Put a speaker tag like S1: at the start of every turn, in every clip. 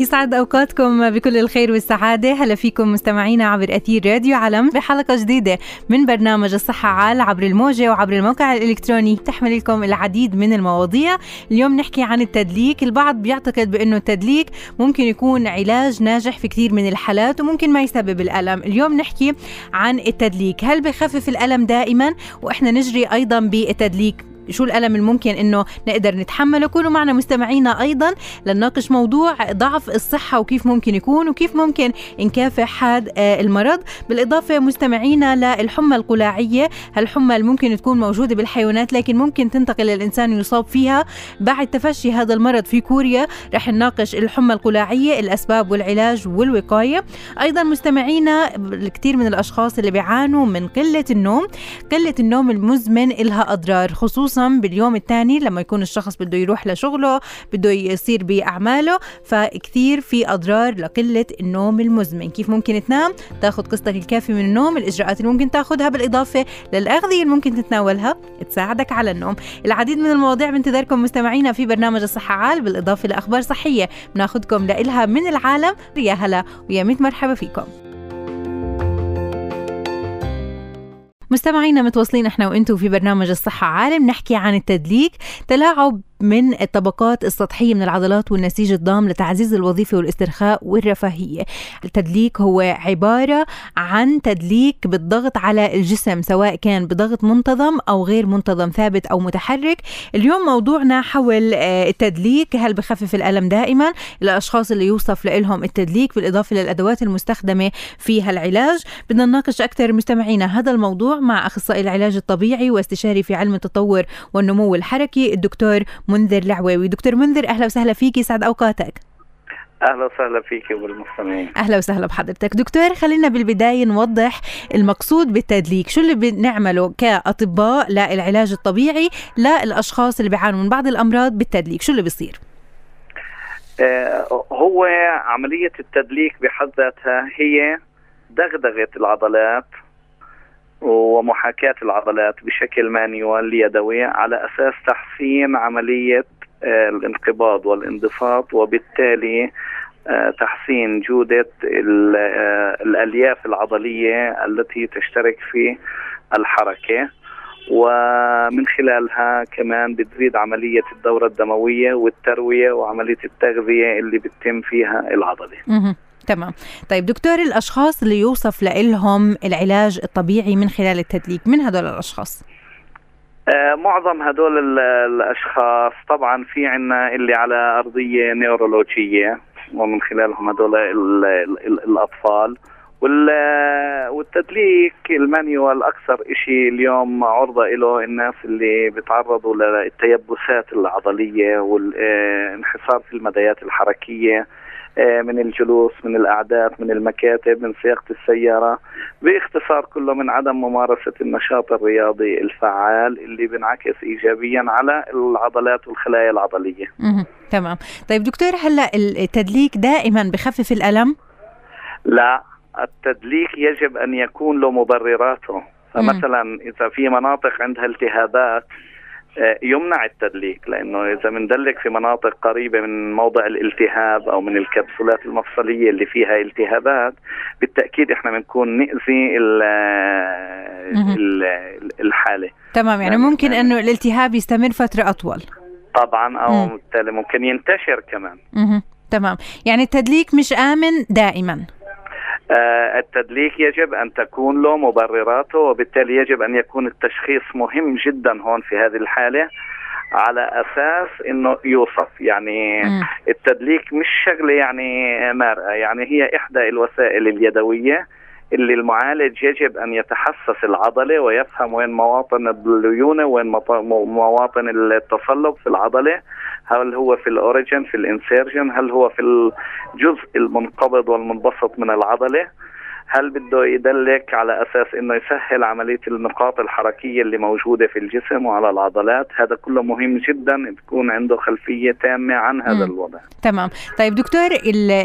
S1: يسعد أوقاتكم بكل الخير والسعادة. هلا فيكم مستمعينا عبر أثير راديو علم بحلقة جديدة من برنامج الصحة عال عبر الموجة وعبر الموقع الإلكتروني. تحمل لكم العديد من المواضيع. اليوم نحكي عن التدليك. البعض بيعتقد بأنه التدليك ممكن يكون علاج ناجح في كثير من الحالات وممكن ما يسبب الألم. اليوم نحكي عن التدليك. هل بخفف الألم دائما؟ وإحنا نجري أيضا بالتدليك. شو الألم الممكن إنه نقدر نتحمله؟ كونوا معنا مستمعينا أيضا لنناقش موضوع ضعف الصحة وكيف ممكن يكون وكيف ممكن نكافح هذا آه، المرض. بالإضافة مستمعينا للحمى القلاعية هالحمى اللي ممكن تكون موجودة بالحيوانات لكن ممكن تنتقل للإنسان ويصاب فيها بعد تفشي هذا المرض في كوريا. رح نناقش الحمى القلاعية الأسباب والعلاج والوقاية. أيضا مستمعينا الكثير من الأشخاص اللي بيعانوا من قلة النوم. قلة النوم المزمن إلها أضرار خصوصا خصوصا باليوم الثاني لما يكون الشخص بده يروح لشغله بده يصير بأعماله فكثير في أضرار لقلة النوم المزمن. كيف ممكن تنام؟ تاخذ قسطك الكافي من النوم الإجراءات اللي ممكن تاخذها بالإضافة للأغذية اللي ممكن تتناولها تساعدك على النوم. العديد من المواضيع بانتظاركم مستمعينا في برنامج الصحة عال بالإضافة لأخبار صحية بناخذكم لإلها من العالم. يا هلا ويا ميت مرحبا فيكم. مستمعينا متواصلين إحنا وأنتم في برنامج الصحة عالم نحكي عن التدليك. تلاعب من الطبقات السطحية من العضلات والنسيج الضام لتعزيز الوظيفة والاسترخاء والرفاهية. التدليك هو عبارة عن تدليك بالضغط على الجسم سواء كان بضغط منتظم أو غير منتظم ثابت أو متحرك. اليوم موضوعنا حول آه، التدليك هل بخفف الألم دائما؟ الأشخاص اللي يوصف لهم التدليك بالإضافة للأدوات المستخدمة في هالعلاج بدنا نناقش أكثر مستمعينا هذا الموضوع مع أخصائي العلاج الطبيعي واستشاري في علم التطور والنمو الحركي الدكتور منذر العويوي. دكتور منذر أهلا وسهلا فيك. يسعد أوقاتك.
S2: أهلا وسهلا فيك وبالمستمعين
S1: أهلا وسهلا بحضرتك. دكتور خلينا بالبداية نوضح المقصود بالتدليك. شو اللي بنعمله كأطباء للعلاج الطبيعي للأشخاص اللي بيعانوا من بعض الأمراض بالتدليك؟ شو اللي بيصير؟
S2: آه هو عملية التدليك بحد ذاتها هي دغدغة العضلات ومحاكاة العضلات بشكل مانيوال يدوي على أساس تحسين عملية آه، الانقباض والانضفاض وبالتالي آه، تحسين جودة آه، الألياف العضلية التي تشترك في الحركة. ومن خلالها كمان بتزيد عملية الدورة الدموية والتروية وعملية التغذية اللي بتتم فيها العضلة.
S1: تمام طيب دكتور الأشخاص اللي يوصف لهم العلاج الطبيعي من خلال التدليك من هدول الأشخاص؟
S2: آه معظم هدول الأشخاص طبعا في عنا اللي على أرضية نيورولوجية ومن خلالهم هدول الأطفال. والتدليك المانيوال أكثر شيء اليوم عرضة له الناس اللي بيتعرضوا للتيبسات العضلية والانحسار في المديات الحركية. من الجلوس من الأعداد من المكاتب من سياقة السيارة باختصار كله من عدم ممارسة النشاط الرياضي الفعال اللي بينعكس إيجابيا على العضلات والخلايا العضلية.
S1: تمام. طيب دكتور هلأ التدليك دائما بخفف الألم؟
S2: لا التدليك يجب أن يكون له مبرراته. فمثلا إذا في مناطق عندها التهابات آه، يمنع التدليك لأنه إذا بندلك في مناطق قريبة من موضع الالتهاب أو من الكبسولات المفصلية اللي فيها التهابات بالتأكيد إحنا بنكون نأذي الحالة.
S1: تمام يعني ممكن إنه الالتهاب يستمر فترة أطول.
S2: طبعا أو بالتالي ممكن ينتشر كمان.
S1: تمام يعني التدليك مش آمن دائما.
S2: آه، التدليك يجب أن تكون له مبرراته وبالتالي يجب أن يكون التشخيص مهم جدا هون في هذه الحالة على أساس إنه يوصف يعني م. التدليك مش شغلة يعني مارقة يعني هي إحدى الوسائل اليدوية اللي المعالج يجب أن يتحسس العضلة ويفهم وين مواطن الليونه وين مواطن التصلب في العضلة هل هو في ال origin في ال insertion هل هو في الجزء المنقبض والمنبسط من العضلة. هل بده يدلك على أساس إنه يسهل عملية النقاط الحركية اللي موجودة في الجسم وعلى العضلات؟ هذا كله مهم جدا تكون عنده خلفية تامة عن هذا م. الوضع.
S1: تمام. طيب دكتور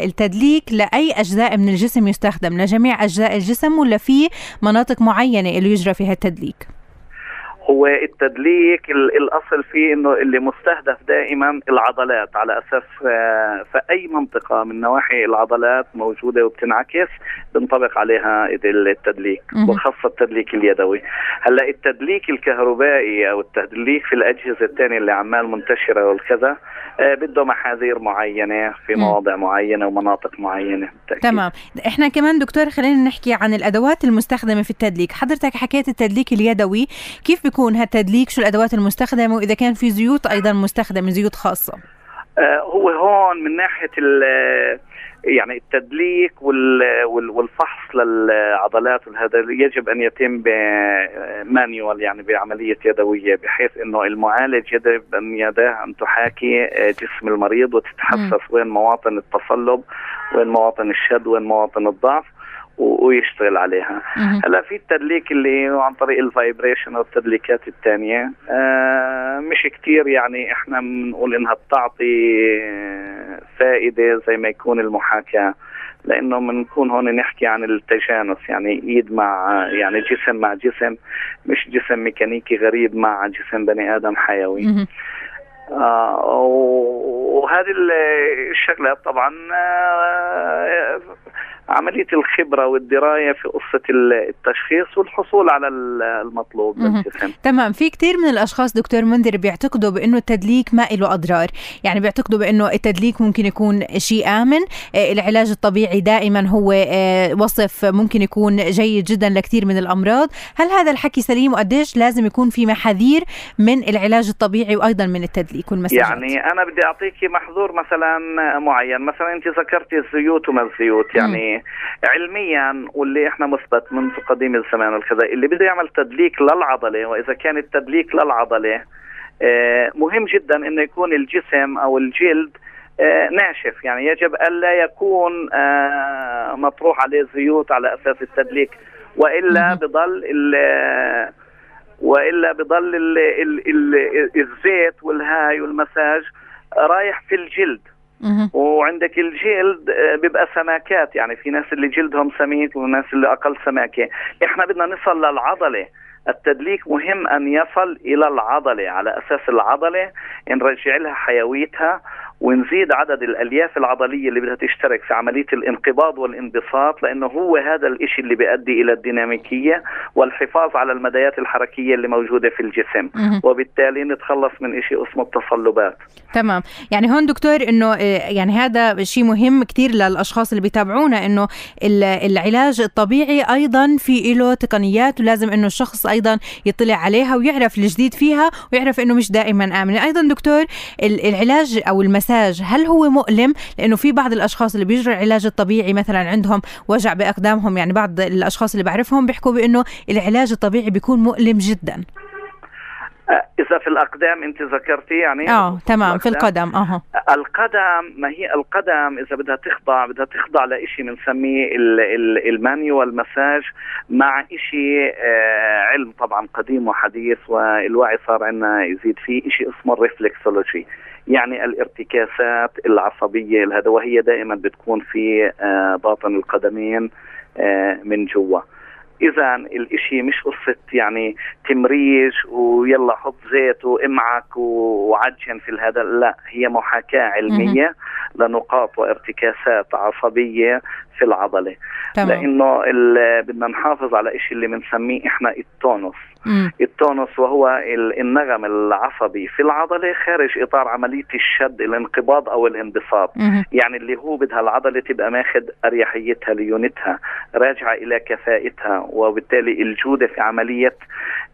S1: التدليك لأي أجزاء من الجسم يستخدم؟ لجميع أجزاء الجسم ولا في مناطق معينة اللي يجرى فيها التدليك؟
S2: هو التدليك الأصل فيه إنه اللي مستهدف دائما العضلات على أساس آه، في منطقة من نواحي العضلات موجودة وبتنعكس بنطبق عليها التدليك وخاصة التدليك اليدوي. هلأ التدليك الكهربائي أو التدليك في الأجهزة الثانية اللي عمال منتشرة والكذا آه، بده محاذير معينة في مواضع معينة ومناطق معينة
S1: بالتأكيد. تمام. إحنا كمان دكتور خلينا نحكي عن الأدوات المستخدمة في التدليك. حضرتك حكيت التدليك اليدوي كيف بيكون هالتدليك شو الأدوات المستخدمة وإذا كان في زيوت أيضا مستخدمه زيوت خاصة.
S2: آه هو هون من ناحية يعني التدليك والفحص للعضلات وهذا يجب أن يتم بمانيوال يعني بعملية يدوية بحيث إنه المعالج يجب أن يداه أن تحاكي جسم المريض وتتحسس وين مواطن التصلب وين مواطن الشد وين مواطن الضعف. ويشتغل عليها. هلا في التدليك اللي عن طريق ال vibration والتدليكات الثانية آه مش كثير يعني إحنا بنقول إنها بتعطي فائدة زي ما يكون المحاكاة لأنه بنكون هون نحكي عن التجانس يعني إيد مع يعني جسم مع جسم مش جسم ميكانيكي غريب مع جسم بني آدم حيوي. آه وهذه الشغلات طبعا آه عملية الخبرة والدراية في قصة التشخيص والحصول على المطلوب.
S1: تمام. في كثير من الأشخاص دكتور منذر بيعتقدوا بأنه التدليك ما له أضرار. يعني بيعتقدوا بأنه التدليك ممكن يكون شيء آمن. آه، العلاج الطبيعي دائما هو آه، وصف ممكن يكون جيد جدا لكثير من الأمراض. هل هذا الحكي سليم وقديش لازم يكون في محاذير من العلاج الطبيعي وأيضا من التدليك والمساجات
S2: يعني أنا بدي أعطيكي محظور مثلا معين. مثلا أنت ذكرتي الزيوت وما الزيوت. يعني علميا واللي إحنا مثبت منذ قديم الزمان الكذا اللي بده يعمل تدليك للعضلة وإذا كان التدليك للعضلة آه، مهم جدا إنه يكون الجسم أو الجلد آه، ناشف. يعني يجب ألا يكون آه، مطروح عليه زيوت على أساس التدليك وإلا بضل وإلا بضل الزيت والهاي والمساج رايح في الجلد. وعندك الجلد آه، بيبقى سماكات. يعني في ناس اللي جلدهم سميك وناس اللي أقل سماكة. إحنا بدنا نصل للعضلة. التدليك مهم أن يصل إلى العضلة على أساس العضلة نرجع لها حيويتها ونزيد عدد الألياف العضلية اللي بدها تشترك في عملية الانقباض والانبساط لأنه هو هذا الشيء اللي بيؤدي إلى الديناميكية والحفاظ على المدايات الحركية اللي موجودة في الجسم. وبالتالي نتخلص من شيء اسمه التصلبات.
S1: تمام. يعني هون دكتور إنه آه، يعني هذا شيء مهم كثير للأشخاص اللي بيتابعونا إنه العلاج الطبيعي أيضا في له تقنيات ولازم إنه الشخص أيضا يطلع عليها ويعرف الجديد فيها ويعرف إنه مش دائما آمن. أيضا دكتور العلاج أو المساج المساج هل هو مؤلم؟ لأنه في بعض الأشخاص اللي بيجروا العلاج الطبيعي مثلا عندهم وجع بأقدامهم يعني بعض الأشخاص اللي بعرفهم بيحكوا بأنه العلاج الطبيعي بيكون مؤلم جدا.
S2: أه، إذا في الأقدام أنت ذكرتي يعني
S1: آه تمام في القدم آه
S2: القدم ما هي القدم؟ إذا بدها تخضع بدها تخضع لشيء بنسميه ال manual massage مع شيء آه علم طبعا قديم وحديث والوعي صار عندنا يزيد فيه شيء اسمه ال reflexology يعني الارتكاسات العصبية هذا وهي دائما بتكون في آه باطن القدمين آه من جوا. اذا الإشي مش قصة يعني تمريخ ويلا حط زيت ومعك وعجن في هذا لا هي محاكاة علمية لنقاط وارتكاسات عصبية في العضلة. تمام. لأنه بدنا نحافظ على شيء اللي بنسميه إحنا ال tonus. مم. ال tonus وهو النغم العصبي في العضلة خارج إطار عملية الشد الانقباض أو الانبساط. مم. يعني اللي هو بدها العضلة تبقى ماخذ أريحيتها ليونتها راجعة إلى كفائتها وبالتالي الجودة في عملية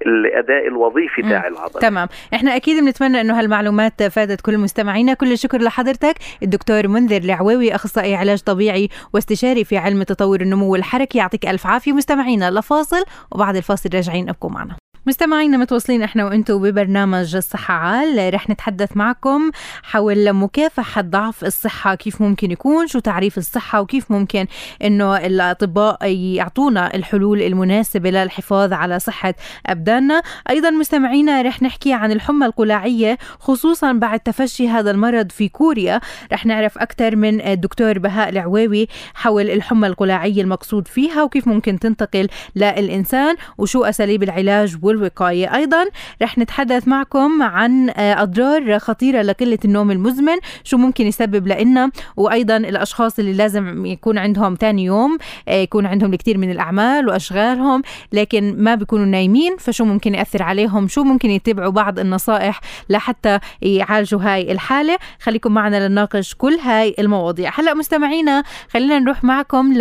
S2: الأداء الوظيفي تاع العضلة.
S1: تمام. إحنا أكيد بنتمنى إنه هالمعلومات فادت كل مستمعينا. كل الشكر لحضرتك. الدكتور منذر العويوي أخصائي علاج طبيعي واستشاري في علم تطور النمو الحركي يعطيك ألف عافية مستمعينا لفاصل وبعد الفاصل راجعين ابقوا معنا. مستمعينا متواصلين إحنا وأنتم ببرنامج الصحة عال. رح نتحدث معكم حول مكافحة ضعف الصحة كيف ممكن يكون شو تعريف الصحة وكيف ممكن إنه الأطباء يعطونا الحلول المناسبة للحفاظ على صحة أبداننا. أيضا مستمعينا رح نحكي عن الحمى القلاعية خصوصا بعد تفشي هذا المرض في كوريا. رح نعرف أكثر من الدكتور بهاء العويوي حول الحمى القلاعية المقصود فيها وكيف ممكن تنتقل للإنسان وشو أساليب العلاج والوقاية. أيضا رح نتحدث معكم عن آه، أضرار خطيرة لقلة النوم المزمن شو ممكن يسبب لنا وأيضا الأشخاص اللي لازم يكون عندهم ثاني يوم آه، يكون عندهم الكثير من الأعمال وأشغالهم لكن ما بيكونوا نايمين فشو ممكن يأثر عليهم؟ شو ممكن يتبعوا بعض النصائح لحتى يعالجوا هاي الحالة؟ خليكم معنا لنناقش كل هاي المواضيع. هلأ مستمعينا خلينا نروح معكم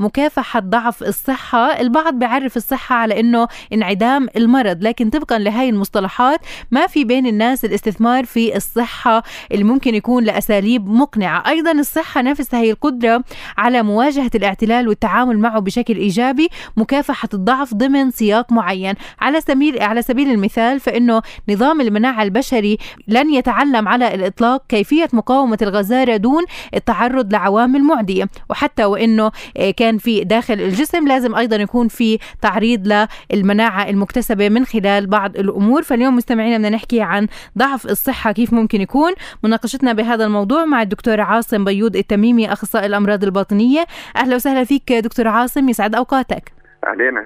S1: لمكافحة ضعف الصحة. البعض بيعرف الصحة على إنه انعدام المرض لكن طبقا لهي المصطلحات ما في بين الناس الاستثمار في الصحة اللي ممكن يكون لأساليب مقنعة. أيضا الصحة نفسها هي القدرة على مواجهة الاعتلال والتعامل معه بشكل إيجابي مكافحة الضعف ضمن سياق معين. على سبيل على سبيل المثال فإنه نظام المناعة البشري لن يتعلم على الإطلاق كيفية مقاومة الغزارة دون التعرض لعوامل معدية. وحتى وإنه كان في داخل الجسم لازم أيضا يكون في تعريض للمناعة المكتسبة المكتسبة من خلال بعض الأمور. فاليوم مستمعينا بدنا نحكي عن ضعف الصحة كيف ممكن يكون. مناقشتنا بهذا الموضوع مع الدكتور عاصم بيوض التميمي أخصائي الأمراض الباطنية. أهلا وسهلا فيك دكتور عاصم يسعد أوقاتك.
S3: أهلين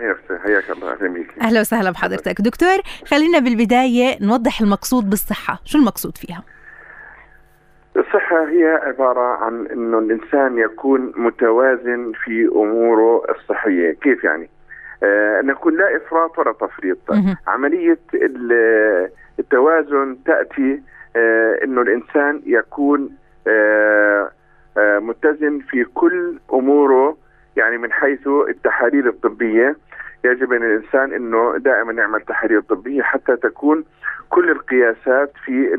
S3: حياك الله أهلا بك
S1: أهلا وسهلا بحضرتك. دكتور خلينا بالبداية نوضح المقصود بالصحة. شو المقصود فيها؟
S3: الصحة هي عبارة عن إنه الإنسان يكون متوازن في أموره الصحية، كيف يعني؟ آه، نقول لا إفراط ولا تفريط. عملية التوازن تأتي آه، إنه الإنسان يكون آه، متزن في كل أموره يعني من حيث التحاليل الطبية. يجب ان الإنسان إنه دائما يعمل تحاليل طبية حتى تكون كل القياسات في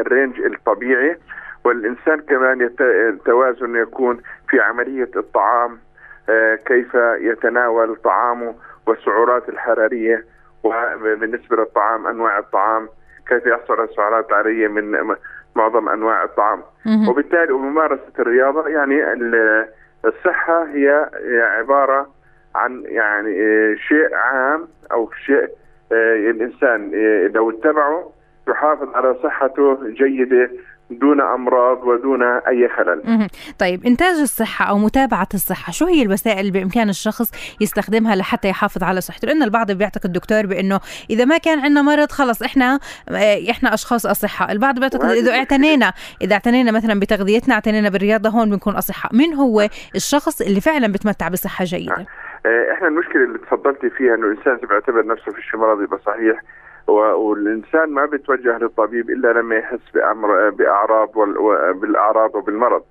S3: الرينج الطبيعي. والإنسان كمان التوازن يكون في عملية الطعام كيف يتناول طعامه والسعرات الحرارية وبالنسبة للطعام أنواع الطعام كيف يحصل على السعرات الحرارية من معظم أنواع الطعام. وبالتالي وممارسه الرياضة يعني الصحة هي عبارة عن يعني آه، شيء عام أو شيء آه، الإنسان لو اتبعه يحافظ على صحته جيده دون أمراض ودون أي خلل.
S1: طيب إنتاج الصحة أو متابعة الصحة، شو هي الوسائل اللي بإمكان الشخص يستخدمها لحتى يحافظ على صحته؟ لأن البعض بيعتقد دكتور بإنه إذا ما كان عندنا مرض خلص إحنا آه، إحنا أشخاص أصحاء، البعض بيعتقد إذا اعتنينا إذا اعتنينا مثلا بتغذيتنا اعتنينا بالرياضة هون بنكون أصحاء، من هو الشخص اللي فعلا بتمتع بصحة جيدة؟
S3: آه، إحنا المشكلة اللي تفضلتي فيها إنه الإنسان بيعتبر نفسه في شيء مرض يبقى صحيح والإنسان ما بيتوجه للطبيب إلا لما يحس بأمر بأعراض بالأعراض وبالمرض.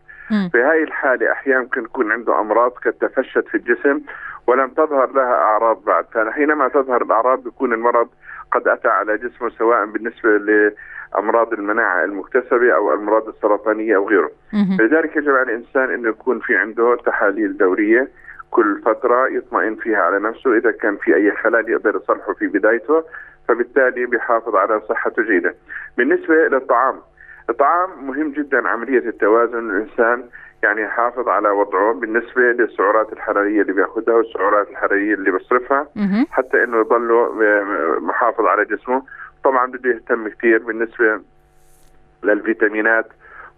S3: في هاي الحالة أحيانا ممكن يكون عنده أمراض قد تفشت في الجسم ولم تظهر لها أعراض بعد. فحينما تظهر الأعراض بيكون المرض قد أتى على جسمه سواء بالنسبة لأمراض المناعة المكتسبة أو الأمراض السرطانية أو غيره. لذلك يجب على الإنسان أنه يكون في عنده تحاليل دورية كل فترة يطمئن فيها على نفسه إذا كان في أي خلل يقدر يصلحه في بدايته. فبالتالي بيحافظ على صحته جيدة. بالنسبة للطعام الطعام مهم جدا عملية التوازن. الإنسان يعني يحافظ على وضعه بالنسبة للسعرات الحرارية اللي بيأخذها والسعرات الحرارية اللي بيصرفها حتى إنه يضله محافظ على جسمه. طبعا بده يهتم كثير بالنسبة للفيتامينات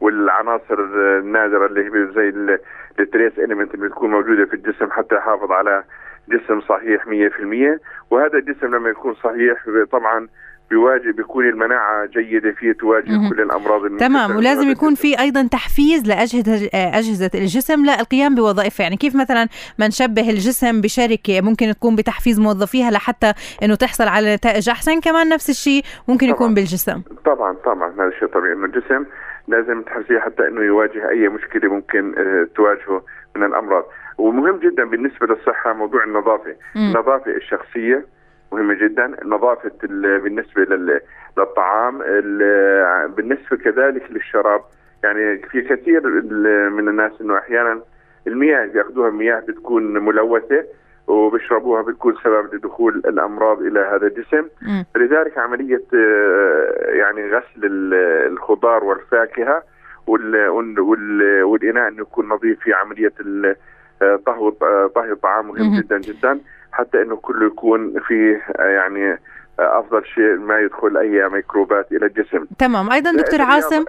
S3: والعناصر النادرة اللي هي زي التريس اللي بتكون موجودة في الجسم حتى يحافظ على جسم صحيح 100% وهذا الجسم لما يكون صحيح طبعا بيواجه بيكون المناعة جيدة فيه تواجه مم. كل الأمراض
S1: تمام ولازم يكون في أيضا تحفيز لأجهزة أجهزة الجسم للقيام بوظائفها. يعني كيف مثلا ما نشبه الجسم بشركة ممكن تكون بتحفيز موظفيها لحتى إنه تحصل على نتائج أحسن؟ كمان نفس الشيء ممكن طبعًا. يكون بالجسم.
S3: طبعا طبعا هذا شيء طبيعي. إنه الجسم لازم تحفزيه حتى إنه يواجه أي مشكلة ممكن آه، تواجهه من الأمراض. ومهم جدا بالنسبة للصحة موضوع النظافة. مم. النظافة الشخصية مهمة جدا. نظافة بالنسبة للطعام بالنسبة كذلك للشراب. يعني في كثير من الناس إنه أحيانا المياه بياخذوها مياه بتكون ملوثة وبيشربوها بتكون سبب لدخول الأمراض إلى هذا الجسم. لذلك عملية آه، يعني غسل الخضار والفاكهة والإناء إنه يكون نظيف في عملية طهو آه، طهي الطعام مهم. جدا جدا حتى إنه كله يكون في يعني أفضل شيء ما يدخل أي ميكروبات إلى الجسم.
S1: تمام. أيضا دكتور عاصم؟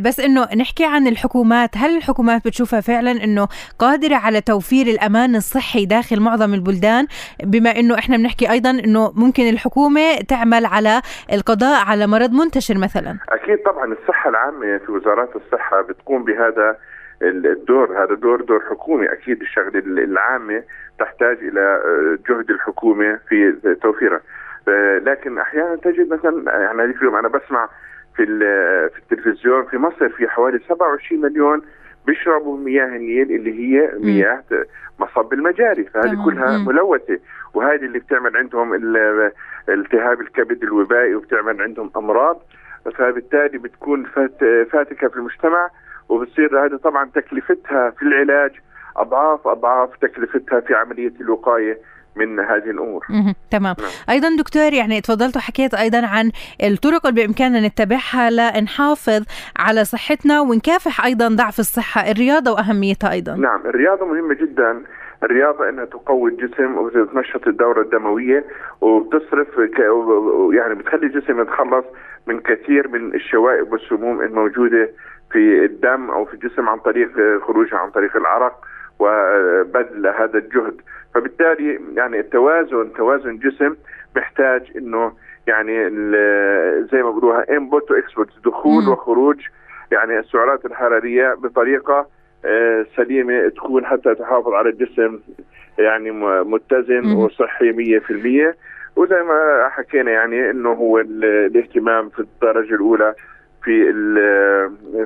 S1: بس إنه نحكي عن الحكومات هل الحكومات بتشوفها فعلا إنه قادرة على توفير الأمان الصحي داخل معظم البلدان؟ بما إنه إحنا بنحكي أيضا إنه ممكن الحكومة تعمل على القضاء على مرض منتشر مثلا.
S3: أكيد طبعا الصحة العامة في وزارات الصحة بتقوم بهذا الدور هذا دور دور حكومي أكيد الشغلة العامة تحتاج إلى جهد الحكومة في توفيرها. لكن أحيانا تجد مثلا يعني هذيك اليوم أنا بسمع في في التلفزيون في مصر في حوالي 27 مليون بيشربوا مياه النيل اللي هي مياه مصب المجاري فهذه كلها ملوثة. وهذه اللي بتعمل عندهم التهاب الكبد الوبائي وبتعمل عندهم أمراض. فبالتالي بتكون فاتكة في المجتمع. وبتصير هذه طبعا تكلفتها في العلاج أضعاف أضعاف تكلفتها في عملية الوقاية من هذه الأمور.
S1: تمام، نعم. أيضا دكتور يعني تفضلت وحكيت أيضا عن الطرق اللي بإمكاننا نتبعها لنحافظ على صحتنا ونكافح أيضا ضعف الصحة، الرياضة وأهميتها أيضا.
S3: نعم، الرياضة مهمة جدا، الرياضة إنها تقوي الجسم وتنشط الدورة الدموية وبتصرف يعني بتخلي الجسم يتخلص من كثير من الشوائب والسموم الموجودة في الدم أو في الجسم عن طريق خروجها عن طريق العرق وبذل هذا الجهد. فبالتالي يعني التوازن توازن جسم محتاج إنه يعني زي ما بيقولوها input و output دخول وخروج يعني السعرات الحرارية بطريقة آه، سليمة تكون حتى تحافظ على الجسم يعني متزن وصحي 100% وزي ما حكينا يعني إنه هو الاهتمام في الدرجة الأولى في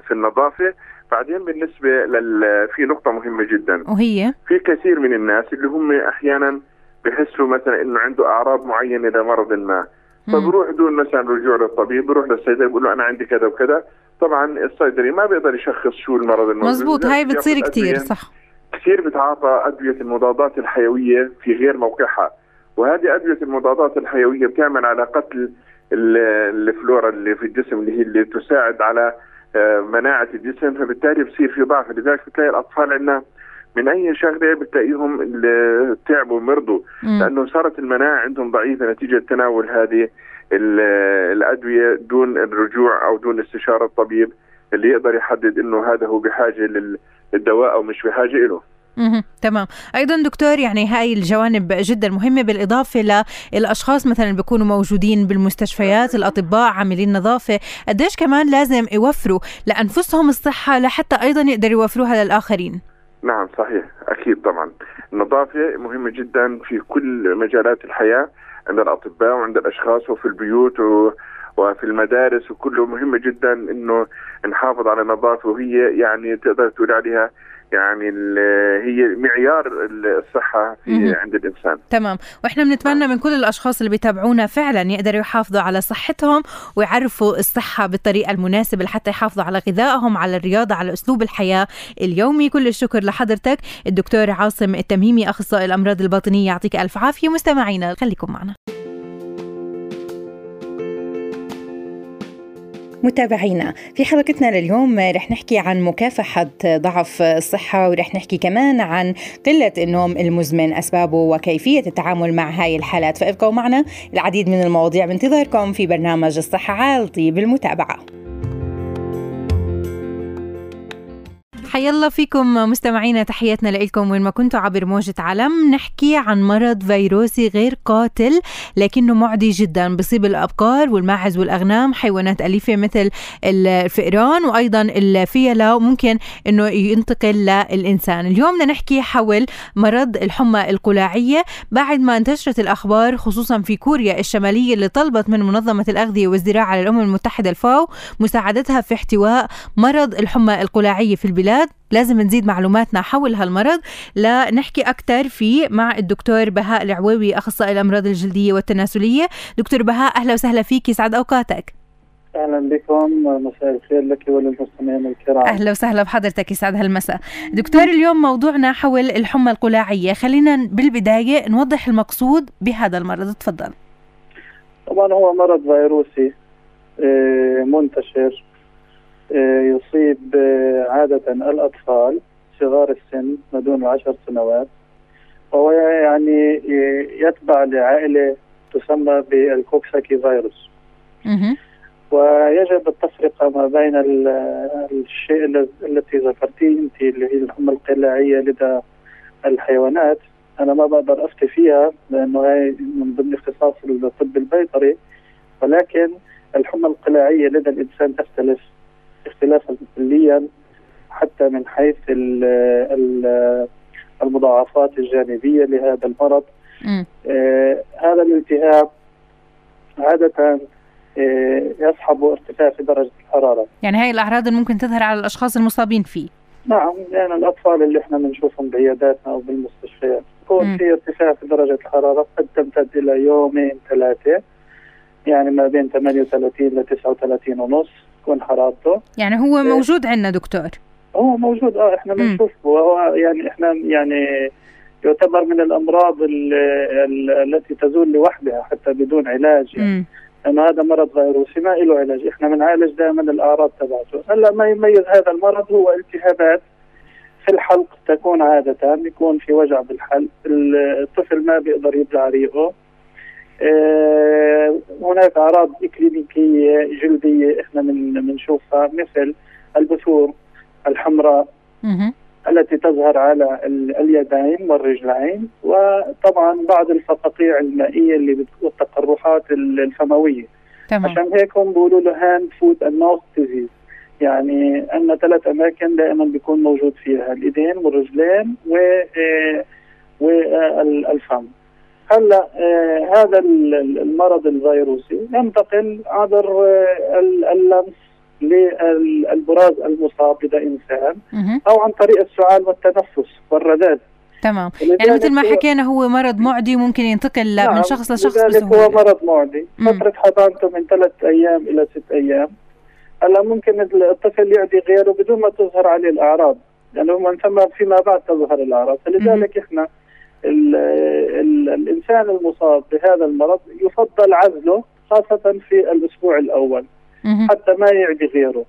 S3: في النظافة. بعدين بالنسبة لل في نقطة مهمة جدا.
S1: وهي؟
S3: في كثير من الناس اللي هم أحيانا بحسوا مثلا إنه عنده أعراض معينة لمرض ما. فبروح دون مثلا رجوع للطبيب بروح للصيدلي بيقول له أنا عندي كذا وكذا. طبعا الصيدلي ما بيقدر يشخص شو المرض الموجود.
S1: مزبوط هاي بتصير كثير صح.
S3: كثير بتعاطى أدوية المضادات الحيوية في غير موقعها. وهذه أدوية المضادات الحيوية بتعمل على قتل الفلورا اللي في الجسم اللي هي اللي تساعد على آه، مناعة الجسم فبالتالي بصير في ضعف. لذلك بتلاقي الأطفال عندنا من أي شغلة بتلاقيهم تعبوا ومرضوا. لأنه صارت المناعة عندهم ضعيفة نتيجة تناول هذه الأدوية دون الرجوع أو دون استشارة الطبيب اللي يقدر يحدد إنه هذا هو بحاجة للدواء أو مش بحاجة له
S1: تمام. أيضا دكتور يعني هاي الجوانب جدا مهمة بالإضافة للأشخاص مثلا بيكونوا موجودين بالمستشفيات الأطباء عاملين نظافة. قديش كمان لازم يوفروا لأنفسهم الصحة لحتى أيضا يقدروا يوفروها للاخرين
S3: نعم صحيح. أكيد طبعا. النظافة مهمة جدا في كل مجالات الحياة عند الأطباء وعند الأشخاص وفي البيوت و وفي المدارس وكله مهمه جدا إنه نحافظ على النظافة وهي يعني تقدر تقول عليها يعني هي معيار الصحة في. عند الإنسان.
S1: تمام. وإحنا بنتمنى من كل الأشخاص اللي بيتابعونا فعلا يقدروا يحافظوا على صحتهم ويعرفوا الصحة بالطريقة المناسبة لحتى يحافظوا على غذائهم على الرياضة على أسلوب الحياة اليومي. كل الشكر لحضرتك. الدكتور عاصم التميمي أخصائي الأمراض الباطنية يعطيك ألف عافية. مستمعينا خليكم معنا. متابعينا. في حلقتنا لليوم رح نحكي عن مكافحة ضعف الصحة ورح نحكي كمان عن قلة النوم المزمن أسبابه وكيفية التعامل مع هاي الحالات. فابقوا معنا العديد من المواضيع بانتظاركم في برنامج الصحة عالطي بالمتابعة حيا الله فيكم مستمعينا تحياتنا لكم وين ما كنتوا عبر موجة علم نحكي عن مرض فيروسي غير قاتل لكنه معدي جدا بصيب الأبقار والماعز والأغنام حيوانات أليفة مثل الفئران وأيضا الفيلة وممكن أنه ينتقل للإنسان. اليوم بدنا نحكي حول مرض الحمى القلاعية. بعد ما انتشرت الأخبار خصوصا في كوريا الشمالية اللي طلبت من منظمة الأغذية والزراعة للأمم المتحدة الفاو مساعدتها في احتواء مرض الحمى القلاعية في البلاد. هالمرض لازم نزيد معلوماتنا حول هالمرض. لنحكي أكثر فيه مع الدكتور بهاء العويوي أخصائي الأمراض الجلدية والتناسلية. دكتور بهاء أهلا وسهلا فيك يسعد أوقاتك.
S4: أهلا بكم مساء الخير لك وللمستمعين الكرام.
S1: أهلا وسهلا بحضرتك يسعد هالمساء. دكتور اليوم موضوعنا حول الحمى القلاعية. خلينا بالبداية نوضح المقصود بهذا المرض. تفضل.
S4: طبعا هو مرض فيروسي منتشر. يصيب عادة الأطفال صغار السن ما دون عشر سنوات. وهو يعني يتبع لعائلة تسمى بالكوكساكي فيروس ويجب التفرقة ما بين الشيء التي ذكرتيه أنت اللي هي الحمى القلاعية لدى الحيوانات. أنا ما بقدر أفتي فيها لأنه هي من ضمن اختصاص الطب البيطري. ولكن الحمى القلاعية لدى الإنسان تختلف اختلافا كليا حتى من حيث ال ال المضاعفات الجانبية لهذا المرض. آه هذا الالتهاب عادة يصحب ارتفاع في درجة الحرارة.
S1: يعني هاي الأعراض اللي ممكن تظهر على الأشخاص المصابين فيه.
S4: نعم يعني الأطفال اللي إحنا بنشوفهم بعياداتنا أو بالمستشفيات. يكون في ارتفاع في درجة الحرارة قد تمتد إلى يومين ثلاثة يعني ما بين 38 ل 39 ونص. تكون حرارته
S1: يعني هو موجود عندنا دكتور.
S4: هو موجود آه إحنا بنشوفه. وهو يعني إحنا يعني يعتبر من الأمراض ال ال التي تزول لوحدها حتى بدون علاج. يعني لأنه هذا مرض فيروسي ما له علاج. إحنا بنعالج دائما الأعراض تبعته. هلا ما يميز هذا المرض هو التهابات. في الحلق تكون عادة يكون في وجع بالحلق. الطفل ما بيقدر يبلع ريقه. هناك أعراض إكلينيكية جلدية إحنا بنشوفها مثل البثور الحمراء التي تظهر على اليدين والرجلين وطبعا بعض الفقاقيع المائية اللي والتقرحات الفموية.
S1: تمام.
S4: عشان هيك هم بيقولوا له hand foot and mouth disease يعني أن ثلاث أماكن دائما بيكون موجود فيها الإيدين والرجلين و والفم هلا آه هذا المرض الفيروسي ينتقل عبر آه اللمس للبراز المصاب لدى انسان أو عن طريق السعال والتنفس والرذاذ
S1: تمام. يعني مثل ما حكينا هو مرض معدي ممكن ينتقل نعم من شخص لشخص
S4: بسهولة. هو مرض معدي. فترة حضانته من ثلاث أيام إلى ست أيام. هلا ممكن الطفل يعدي غيره بدون ما تظهر عليه الأعراض. لأنه يعني من ثم فيما بعد تظهر الأعراض. فلذلك إحنا ال ال الإنسان المصاب بهذا المرض يفضل عزله خاصة في الأسبوع الأول حتى ما يعدي غيره.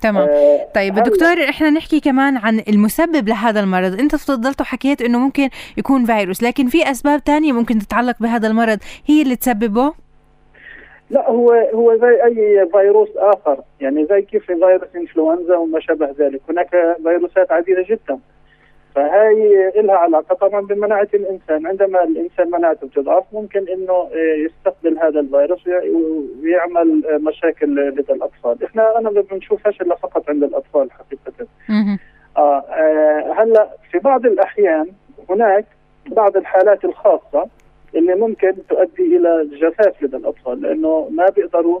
S1: تمام. آه طيب دكتور إحنا نحكي كمان عن المسبب لهذا المرض. أنت تفضلت وحكيت إنه ممكن يكون فيروس لكن في أسباب تانية ممكن تتعلق بهذا المرض هي اللي تسببه؟
S4: لا هو هو زي أي فيروس آخر يعني زي كيف فيروس إنفلونزا وما شابه ذلك. هناك فيروسات عديدة جدا. فهي لها علاقة طبعا بمناعة الإنسان. عندما الإنسان مناعته بتضعف ممكن إنه يستقبل هذا الفيروس ويعمل مشاكل لدى الأطفال. إحنا أنا ما بنشوفهاش الا فقط عند الأطفال حقيقة. آه, آه هلأ في بعض الأحيان هناك بعض الحالات الخاصة اللي ممكن تؤدي إلى الجفاف لدى الأطفال لأنه ما بيقدروا ما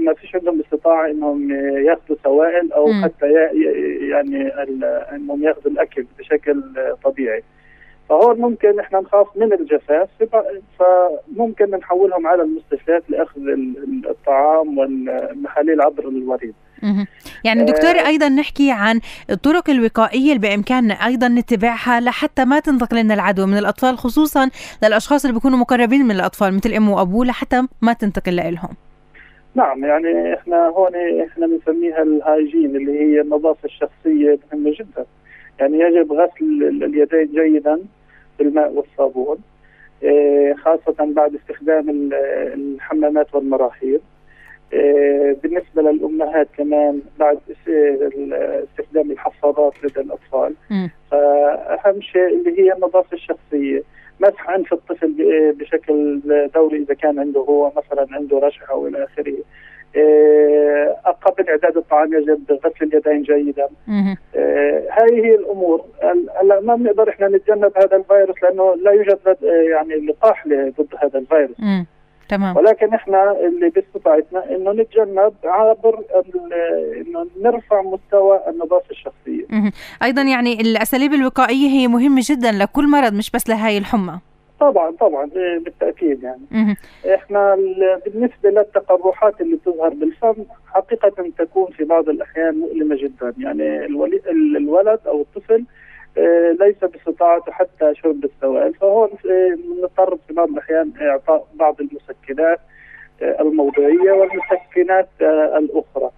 S4: ما فيش عندهم استطاعة إنهم ياخذوا سوائل أو م. حتى يعني إنهم ياخذوا الأكل بشكل طبيعي. فهون ممكن إحنا نخاف من الجفاف فممكن نحولهم على المستشفيات لأخذ الطعام والمحاليل عبر الوريد.
S1: يعني دكتور أيضا نحكي عن الطرق الوقائية اللي بامكاننا أيضا نتبعها لحتى ما تنتقل لنا العدوى من الأطفال خصوصا للأشخاص اللي بيكونوا مقربين من الأطفال مثل ام وأبوه لحتى ما تنتقل لهم
S4: نعم يعني إحنا هون إحنا بنسميها الهايجين اللي هي النظافة الشخصية مهمة جدا. يعني يجب غسل اليدين جيدا بالماء والصابون خاصة بعد استخدام الحمامات والمراحيض بالنسبة للأمهات كمان بعد استخدام الحفاضات لدى الأطفال. فأهم شيء اللي هي النظافة الشخصية. مسح أنف الطفل بشكل دوري إذا كان عنده هو مثلا عنده رشح أو إلى آخره. قبل إعداد الطعام يجب غسل اليدين جيدا. هذه هي الأمور. هلا ما بنقدر إحنا نتجنب هذا الفيروس لأنه لا يوجد يعني لقاح ضد هذا الفيروس.
S1: تمام.
S4: ولكن إحنا اللي باستطاعتنا إنه نتجنب عبر إنه نرفع مستوى النظافة الشخصية.
S1: أيضا يعني الأساليب الوقائية هي مهمة جدا لكل مرض مش بس لهي الحمى.
S4: طبعا طبعا بالتأكيد يعني. إحنا بالنسبة للتقرحات اللي تظهر بالفم حقيقه تكون في بعض الأحيان مؤلمة جدا. يعني الولد أو الطفل ليس باستطاعته حتى شرب السوائل. فهو نضطر في بعض الأحيان إعطاء بعض المسكنات آه، الموضعيه والمسكنات آه، الأخرى.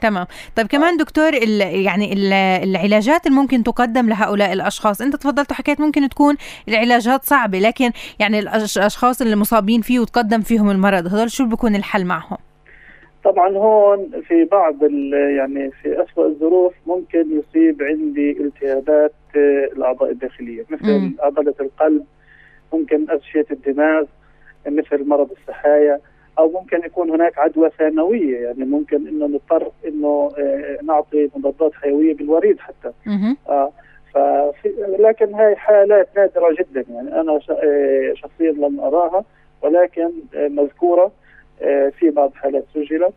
S1: تمام. طيب كمان دكتور ال يعني ال العلاجات اللي ممكن تقدم لهؤلاء الأشخاص أنت تفضلت وحكيت ممكن تكون العلاجات صعبة لكن يعني الأشخاص اللي مصابين فيه وتقدم فيهم المرض هذول شو بيكون الحل معهم؟
S4: طبعا هون في بعض يعني في أسوأ الظروف ممكن يصيب عندي التهابات الأعضاء الداخلية مثل عضلة القلب ممكن اغشيه الدماغ مثل مرض السحايا أو ممكن يكون هناك عدوى ثانوية. يعني ممكن إنه نضطر إنه آه، نعطي مضادات حيوية بالوريد حتى. آه ففي لكن هاي حالات نادرة جدا. يعني أنا آه، شخصيا لم أراها ولكن آه، مذكورة. في بعض حالات سجلت.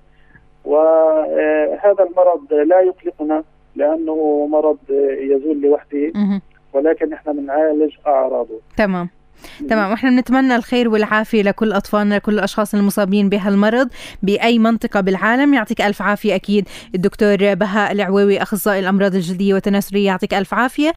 S4: وهذا المرض لا يقلقنا لأنه مرض يزول لوحده ولكن إحنا بنعالج أعراضه.
S1: تمام. تمام. وإحنا بنتمنى الخير والعافية لكل أطفالنا لكل الأشخاص المصابين بهالمرض بأي منطقة بالعالم. يعطيك ألف عافية أكيد الدكتور بهاء العويوي أخصائي الأمراض الجلديه والتناسلية. يعطيك ألف عافية.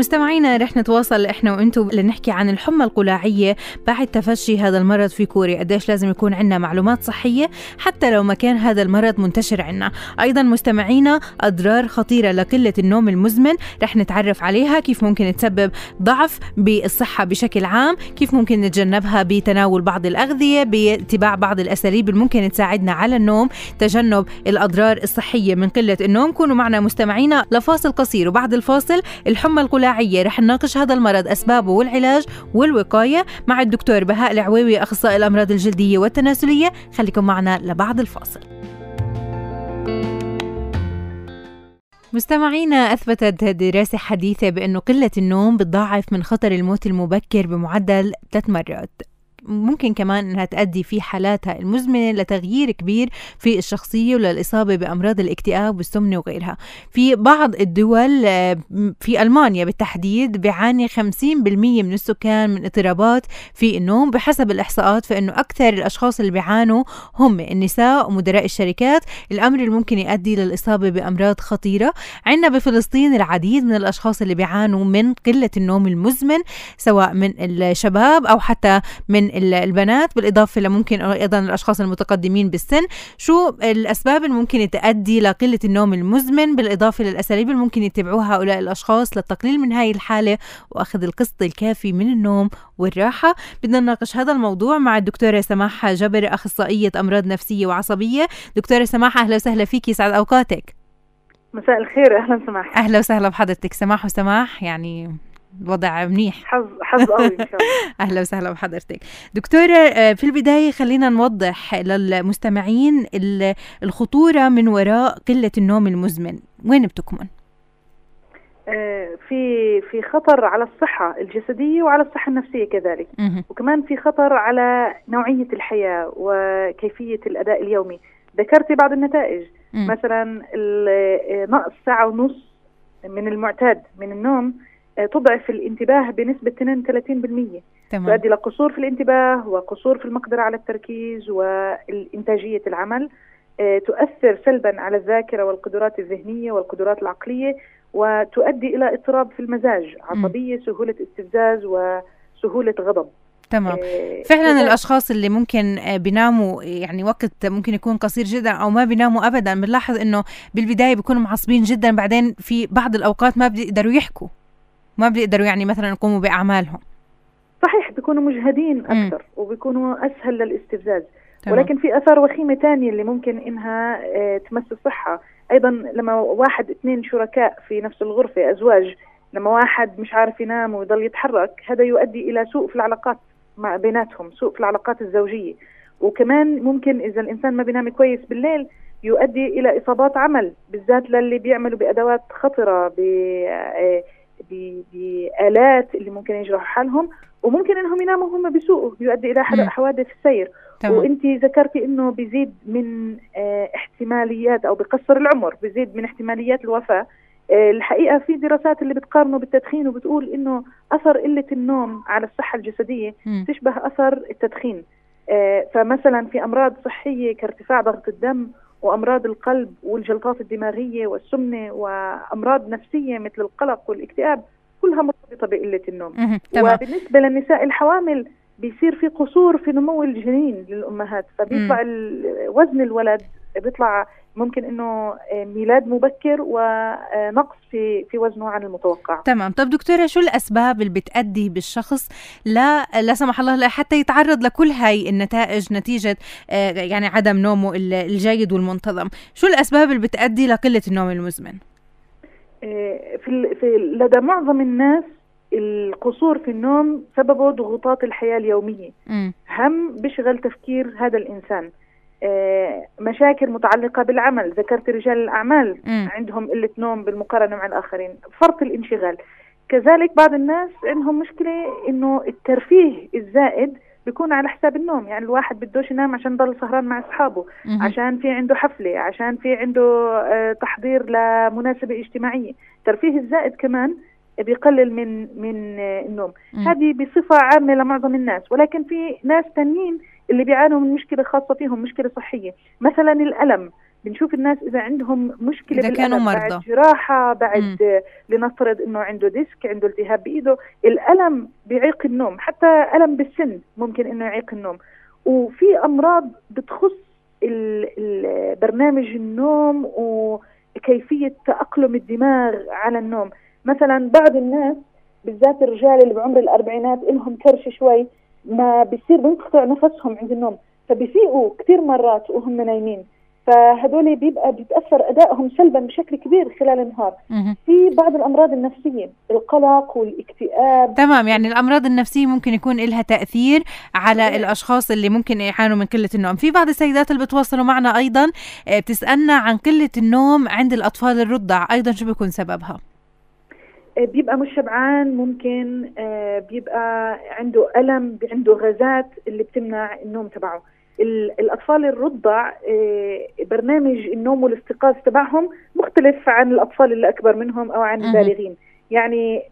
S1: مستمعينا رح نتواصل إحنا وأنتم لنحكي عن الحمى القلاعية بعد تفشي هذا المرض في كوريا. قديش لازم يكون عندنا معلومات صحية حتى لو ما كان هذا المرض منتشر عندنا. أيضا مستمعينا أضرار خطيرة لقلة النوم المزمن رح نتعرف عليها كيف ممكن تسبب ضعف بالصحة بشكل عام كيف ممكن نتجنبها بتناول بعض الأغذية باتباع بعض الأساليب اللي ممكن تساعدنا على النوم. تجنب الأضرار الصحية من قلة النوم. كونوا معنا مستمعينا لفاصل قصير وبعد الفاصل الحمى القلاعية الجماعية رح نناقش هذا المرض أسبابه والعلاج والوقاية مع الدكتور بهاء العويوي أخصائي الأمراض الجلدية والتناسلية. خليكم معنا لبعد الفاصل. مستمعينا أثبتت دراسة حديثة بأنه قلة النوم بتضاعف من خطر الموت المبكر بمعدل ثلاث مرات. ممكن كمان إنها تؤدي في حالاتها المزمنة لتغيير كبير في الشخصية وللإصابة بأمراض الاكتئاب والسمنة وغيرها. في بعض الدول آه، في ألمانيا بالتحديد بيعاني 50% من السكان من اضطرابات في النوم بحسب الإحصاءات فإنه أكثر الأشخاص اللي بيعانوا هم النساء ومدراء الشركات، الأمر اللي ممكن يؤدي للإصابة بأمراض خطيرة. عندنا بفلسطين العديد من الأشخاص اللي بيعانوا من قلة النوم المزمن سواء من الشباب أو حتى من البنات بالإضافة لممكن أيضا الأشخاص المتقدمين بالسن شو الأسباب اللي ممكن تؤدي لقلة النوم المزمن؟ بالإضافة للأساليب اللي ممكن يتبعوها هؤلاء الأشخاص للتقليل من هاي الحالة وأخذ القسط الكافي من النوم والراحة. بدنا نناقش هذا الموضوع مع الدكتورة سماح جبر أخصائية أمراض نفسية وعصبية. دكتورة سماح أهلا وسهلا فيك يسعد أوقاتك.
S5: مساء الخير أهلا سماح
S1: أهلا وسهلا بحضرتك. سماح وسماح يعني الوضع منيح.
S5: حظ حظ قوي إن شاء الله.
S1: أهلا وسهلا بحضرتك. دكتوره آه، في البداية خلينا نوضح للمستمعين الخطورة من وراء قلة النوم المزمن. وين بتكمن؟
S5: آه، في في خطر على الصحة الجسدية وعلى الصحة النفسية كذلك. وكمان في خطر على نوعية الحياة وكيفية الأداء اليومي. ذكرتي بعض النتائج. مثلا نقص ساعة ونص من المعتاد من النوم. تضعف الانتباه بنسبة 32% تمام. تؤدي إلى قصور في الانتباه وقصور في المقدرة على التركيز والإنتاجية العمل. آه، تؤثر سلبا على الذاكرة والقدرات الذهنية والقدرات العقلية وتؤدي إلى اضطراب في المزاج عصبية سهولة استفزاز وسهولة غضب.
S1: تمام. آه، فعلا الأشخاص اللي ممكن بيناموا يعني وقت ممكن يكون قصير جدا أو ما بيناموا ابدا بنلاحظ إنه بالبداية بيكونوا معصبين جدا بعدين في بعض الأوقات ما بيقدروا يحكوا. ما بيقدروا يعني مثلا يقوموا بأعمالهم
S5: صحيح بيكونوا مجهدين أكثر م. وبيكونوا أسهل للاستفزاز تمام. ولكن في آثار وخيمة ثانية اللي ممكن إنها آه، تمس الصحة أيضا لما واحد اثنين شركاء في نفس الغرفة أزواج لما واحد مش عارف ينام ويضل يتحرك هذا يؤدي إلى سوء في العلاقات مع بيناتهم سوء في العلاقات الزوجية وكمان ممكن إذا الإنسان ما بينام كويس بالليل يؤدي إلى إصابات عمل بالذات للي بيعملوا بأدوات خطرة ب آه، بآلات اللي ممكن يجرحوا حالهم وممكن إنهم يناموا هم بسوء يؤدي إلى حوادث السير. وانت ذكرتي إنه بيزيد من آه احتماليات أو بقصر العمر بيزيد من احتماليات الوفاة آه الحقيقة في دراسات اللي بتقارنه بالتدخين وبتقول إنه أثر قلة النوم على الصحة الجسدية م. تشبه أثر التدخين آه فمثلا في أمراض صحية كارتفاع ضغط الدم وأمراض القلب والجلطات الدماغية والسمنة وأمراض نفسية مثل القلق والاكتئاب كلها مرتبطة بقلة النوم. وبالنسبة للنساء الحوامل بيصير في قصور في نمو الجنين للأمهات فبيطلع وزن الولد بيطلع ممكن إنه ميلاد مبكر ونقص في في وزنه عن المتوقع.
S1: تمام. طب دكتورة شو الأسباب اللي بتأدي بالشخص لا لا سمح الله حتى يتعرض لكل هاي النتائج نتيجة يعني عدم نومه الجيد والمنتظم؟ شو الأسباب اللي بتأدي لقلة النوم المزمن؟
S5: في في لدى معظم الناس القصور في النوم سببه ضغوطات الحياة اليومية. م. هم بيشغل تفكير هذا الإنسان. آه مشاكل متعلقة بالعمل. ذكرت رجال الأعمال. م. عندهم قلة نوم بالمقارنة مع الآخرين. فرط الانشغال. كذلك بعض الناس عندهم مشكلة إنه الترفيه الزائد بيكون على حساب النوم. يعني الواحد بدوش ينام عشان ضل سهران مع أصحابه م. عشان في عنده حفلة عشان في عنده آه تحضير لمناسبة اجتماعية. الترفيه الزائد كمان بيقلل من من النوم. م. هذه بصفة عامة لمعظم الناس. ولكن في ناس تانيين اللي بيعانوا من مشكلة خاصة فيهم مشكلة صحية. مثلا الألم. بنشوف الناس إذا عندهم مشكلة
S1: إذا كانوا مرضى.
S5: بعد جراحة بعد م. لنفترض إنه عنده ديسك عنده التهاب بإيده الألم بيعيق النوم. حتى ألم بالسن ممكن إنه يعيق النوم. وفي أمراض بتخص برنامج النوم وكيفية تأقلم الدماغ على النوم. مثلا بعض الناس بالذات الرجال اللي بعمر الأربعينات إلهم كرش شوي ما بيصير بينقطع نفسهم عند النوم فبيفيقوا كثير مرات وهم نايمين. فهدول بيبقى بيتأثر أدائهم سلبا بشكل كبير خلال النهار. في بعض الأمراض النفسية القلق والاكتئاب.
S1: تمام يعني الأمراض النفسية ممكن يكون لها تأثير على. الأشخاص اللي ممكن يعانوا من قلة النوم. في بعض السيدات اللي بتواصلوا معنا أيضا بتسألنا عن قلة النوم عند الأطفال الرضع أيضا شو بيكون سببها؟
S5: بيبقى مش شبعان ممكن بيبقى عنده ألم عنده غازات اللي بتمنع النوم تبعه. الأطفال الرضع برنامج النوم والاستيقاظ تبعهم مختلف عن الأطفال اللي أكبر منهم أو عن البالغين. يعني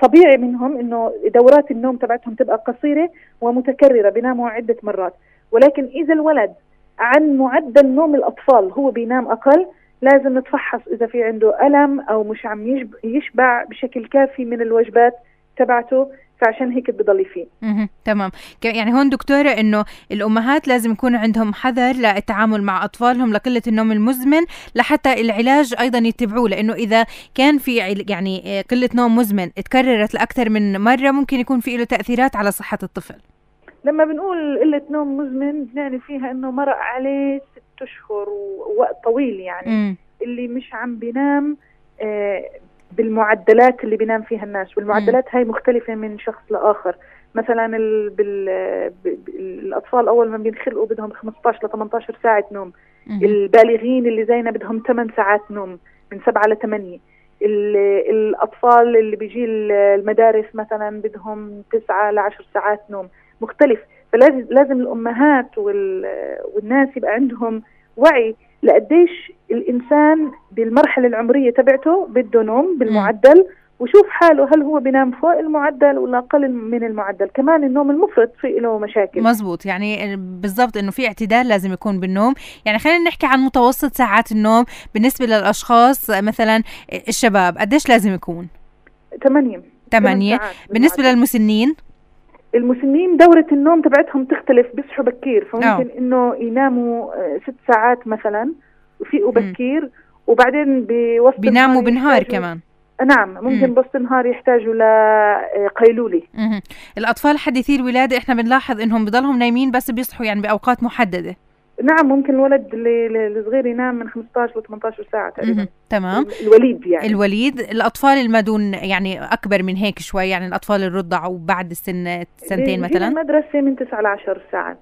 S5: طبيعي منهم إنه دورات النوم تبعتهم تبقى قصيرة ومتكررة بيناموا عدة مرات. ولكن إذا الولد عن معدل نوم الأطفال هو بينام أقل لازم نتفحص إذا في عنده ألم أو مش عم يشبع بشكل كافي من الوجبات تبعته فعشان هيك بضل فيه
S1: تمام. يعني هون دكتورة إنه الأمهات لازم يكون عندهم حذر للتعامل مع أطفالهم لقلة النوم المزمن لحتى العلاج أيضا يتبعوه لأنه إذا كان في يعني قلة نوم مزمن تكررت لأكثر من مرة ممكن يكون في له تأثيرات على صحة الطفل.
S5: لما بنقول قلة نوم مزمن بنعني فيها إنه مرق عليه ست أشهر ووقت طويل يعني. م. اللي مش عم بينام آه بالمعدلات اللي بينام فيها الناس. والمعدلات هاي مختلفة من شخص لآخر. مثلا ال بال الأطفال أول ما بينخلقوا بدهم 15 ل 18 ساعة نوم. البالغين اللي زينا بدهم 8 ساعات نوم من 7 ل 8 الأطفال اللي بيجي المدارس مثلا بدهم 9 ل 10 ساعات نوم. مختلف. فلازم لازم الأمهات والناس يبقى عندهم وعي لقديش الإنسان بالمرحلة العمرية تبعته بده نوم بالمعدل وشوف حاله هل هو بينام فوق المعدل ولا أقل من المعدل. كمان النوم المفرط في له مشاكل.
S1: مزبوط. يعني بالضبط إنه في اعتدال لازم يكون بالنوم. يعني خلينا نحكي عن متوسط ساعات النوم بالنسبة للأشخاص مثلا الشباب قديش لازم يكون؟
S5: 8
S1: 8 بالنسبة للمسنين؟
S5: المسنين دورة النوم تبعتهم تختلف بيصحوا بكير. فممكن أوه. إنه يناموا ست ساعات مثلا وفيقوا بكير. وبعدين بوسط
S1: بيناموا بالنهار كمان.
S5: نعم ممكن بوسط النهار يحتاجوا لقيلولة
S1: الأطفال حديثي الولادة إحنا بنلاحظ إنهم بضلهم نايمين بس بيصحوا يعني بأوقات محددة.
S5: نعم ممكن الولد الصغير ينام من 15 ل 18 ساعة تقريبا.
S1: تمام.
S5: الوليد يعني.
S1: الوليد الأطفال المدون يعني أكبر من هيك شوي يعني الأطفال الرضع وبعد السن سنتين مثلا؟
S5: المدرسة من 9 ل 10 ساعات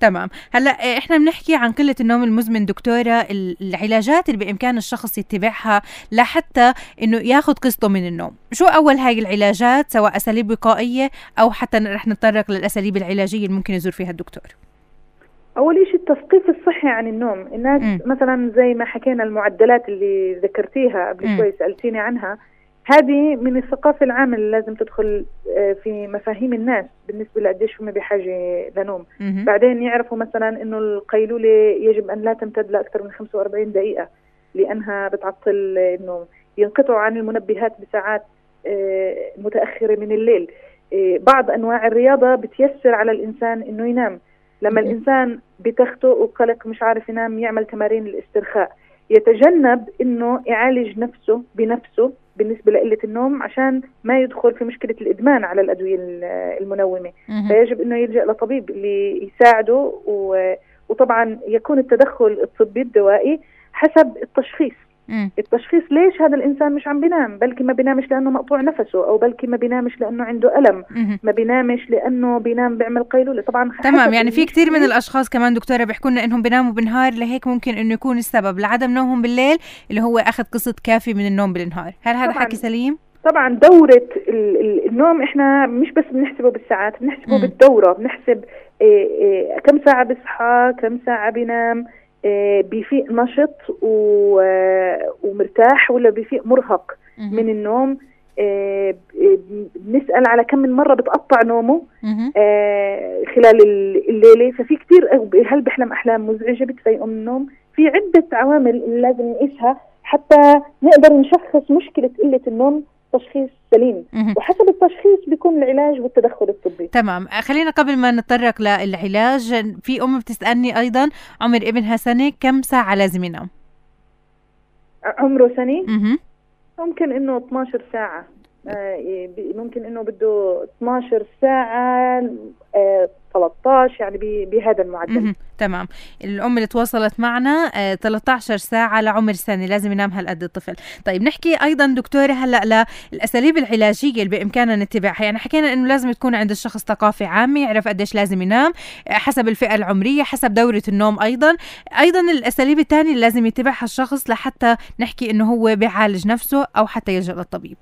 S1: تمام. هلأ إحنا بنحكي عن قلة النوم المزمن دكتورة العلاجات اللي بإمكان الشخص يتبعها لحتى إنه ياخذ قسطه من النوم. شو أول هاي العلاجات سواء أساليب وقائيه أو حتى رح نتطرق للأساليب العلاجية اللي ممكن يزور فيها الدكتور؟
S5: أول شيء التثقيف الصحي عن النوم. الناس م. مثلا زي ما حكينا المعدلات اللي ذكرتيها قبل شوي سألتيني عنها. هذه من الثقافة العامة اللي لازم تدخل آه، في مفاهيم الناس بالنسبة لقديش هم بحاجة لنوم. مم. بعدين يعرفوا مثلا إنه القيلولة يجب أن لا تمتد لأكثر من 45 دقيقة لأنها بتعطل النوم. ينقطعوا عن المنبهات بساعات آه، متأخرة من الليل. آه، بعض أنواع الرياضة بتيسر على الإنسان إنه ينام. لما الإنسان بتخته وقلق مش عارف ينام يعمل تمارين الاسترخاء يتجنب إنه يعالج نفسه بنفسه بالنسبة لقلة النوم عشان ما يدخل في مشكلة الإدمان على الأدوية المنومة. فيجب إنه يلجأ لطبيب اللي يساعده وطبعا يكون التدخل الطبي الدوائي حسب التشخيص. مم. التشخيص ليش هذا الإنسان مش عم بينام؟ بلكي ما بينامش لأنه مقطوع نفسه أو بلكي ما بينامش لأنه عنده ألم. مم. ما بينامش لأنه بينام بيعمل قيلولة. طبعا
S1: تمام يعني في كثير من الأشخاص كمان دكتورة بيحكوا لنا إنهم بيناموا بالنهار لهيك ممكن إنه يكون السبب لعدم نومهم بالليل اللي هو أخذ قسط كافي من النوم بالنهار. هل هذا حكي سليم؟
S5: طبعا دورة النوم إحنا مش بس بنحسبه بالساعات بنحسبه م. بالدورة بنحسب إيه إيه كم ساعة بيصحى كم ساعة بينام آه، بيفيق نشط آه، ومرتاح ولا بيفيق مرهق من النوم. آه، بنسأل على كم من مرة بتقطع نومه خلال الليلة. ففي كثير هل بيحلم أحلام مزعجة بتفيقه من النوم؟ في عدة عوامل لازم نقيسها حتى نقدر نشخص مشكلة قلة النوم تشخيص سليم. وحسب التشخيص بيكون العلاج والتدخل الطبي.
S1: تمام. خلينا قبل ما نتطرق للعلاج في أم بتسألني أيضا عمر ابنها سنه كم ساعة لازم ينام
S5: عمره سنه ممكن إنه 12 ساعة. آه، ممكن إنه بده 12 ساعة 13 يعني بهذا المعدل.
S1: تمام. الأم اللي تواصلت معنا 13 آه، ساعة لعمر سنه لازم ينام هالقد الطفل. طيب نحكي أيضا دكتورة هلأ للاساليب العلاجية اللي بإمكاننا نتبعها. يعني حكينا إنه لازم تكون عند الشخص ثقافه عامه يعرف قديش لازم ينام آه، حسب الفئة العمرية حسب دورة النوم أيضا. أيضا الأساليب الثانية اللي لازم يتبعها الشخص لحتى نحكي إنه هو بيعالج نفسه أو حتى يلجا للطبيب.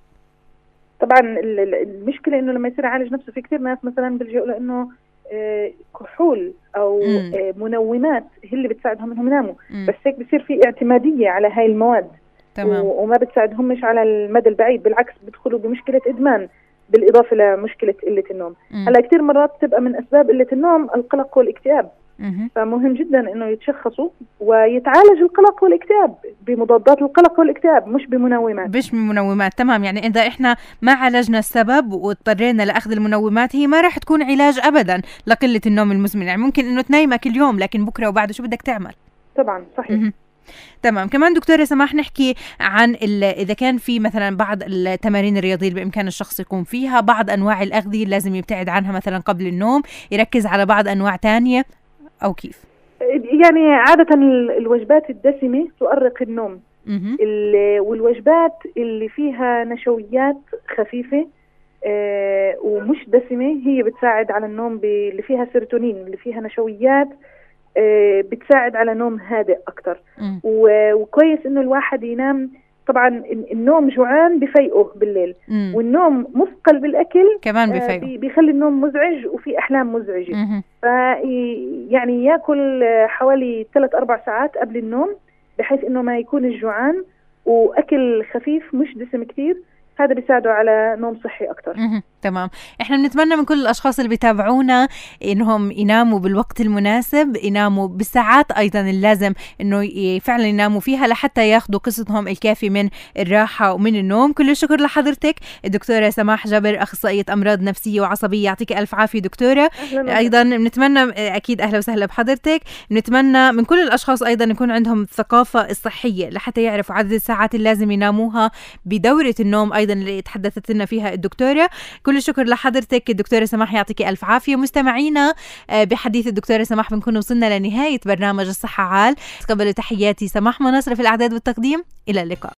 S5: طبعا المشكلة إنه لما يصير يعالج نفسه في كثير ناس مثلا بيلجؤوا لإنه كحول أو مم. آه، منومات هي اللي بتساعدهم إنهم يناموا مم. بس هيك بصير في اعتمادية على هاي المواد تمام. وما بتساعدهم مش على المدى البعيد بالعكس بدخلوا بمشكلة إدمان بالإضافة لمشكلة قلة النوم هلأ كثير مرات تبقى من أسباب قلة النوم القلق والاكتئاب فمهم جدا إنه يتشخصوا ويتعالج القلق والاكتئاب بمضادات القلق والاكتئاب مش بمنومات.
S1: مش بمنومات. تمام. يعني إذا إحنا ما عالجنا السبب واضطرينا لأخذ المنومات هي ما راح تكون علاج ابدا لقلة النوم المزمن. يعني ممكن إنه تنيمك اليوم لكن بكرة وبعده شو بدك تعمل؟
S5: طبعا صحيح.
S1: تمام. كمان دكتورة سماح نحكي عن إذا كان في مثلا بعض التمارين الرياضية اللي بامكان الشخص يقوم فيها بعض أنواع الأغذية لازم يبتعد عنها مثلا قبل النوم يركز على بعض أنواع تانية. أو كيف؟
S5: يعني عادة الوجبات الدسمة تؤرق النوم. والوجبات اللي فيها نشويات خفيفة آه ومش دسمة هي بتساعد على النوم اللي فيها سيروتونين اللي فيها نشويات آه بتساعد على نوم هادئ أكتر. وكويس إنه الواحد ينام طبعا النوم جوعان بفيقه بالليل. مم. والنوم مثقل بالأكل
S1: كمان آه، بفيقه
S5: بيخلي النوم مزعج وفي أحلام مزعجة. ف يعني ياكل حوالي ثلاث أربع ساعات قبل النوم بحيث إنه ما يكون الجوعان وأكل خفيف مش دسم كثير هذا بيساعده على نوم صحي أكثر
S1: تمام. إحنا بنتمنى من كل الأشخاص اللي بيتابعونا إنهم يناموا بالوقت المناسب يناموا بالساعات أيضا اللازم إنه فعلا يناموا فيها لحتى ياخذوا قسطهم الكافي من الراحة ومن النوم. كل الشكر لحضرتك الدكتورة سماح جبر أخصائية أمراض نفسية وعصبية يعطيك ألف عافية دكتورة. أهلا أيضا بنتمنى أكيد أهلا وسهلا بحضرتك. بنتمنى من كل الأشخاص أيضا يكون عندهم الثقافة الصحية لحتى يعرفوا عدد الساعات اللازم يناموها بدورة النوم أيضا اللي تحدثت لنا فيها الدكتورة. كل الشكر لحضرتك. الدكتورة سماح يعطيك ألف عافية. مستمعينا آه، بحديث الدكتورة سماح بنكون وصلنا لنهاية برنامج الصحة عال. تقبلوا تحياتي سماح مناصر في الأعداد والتقديم. إلى اللقاء.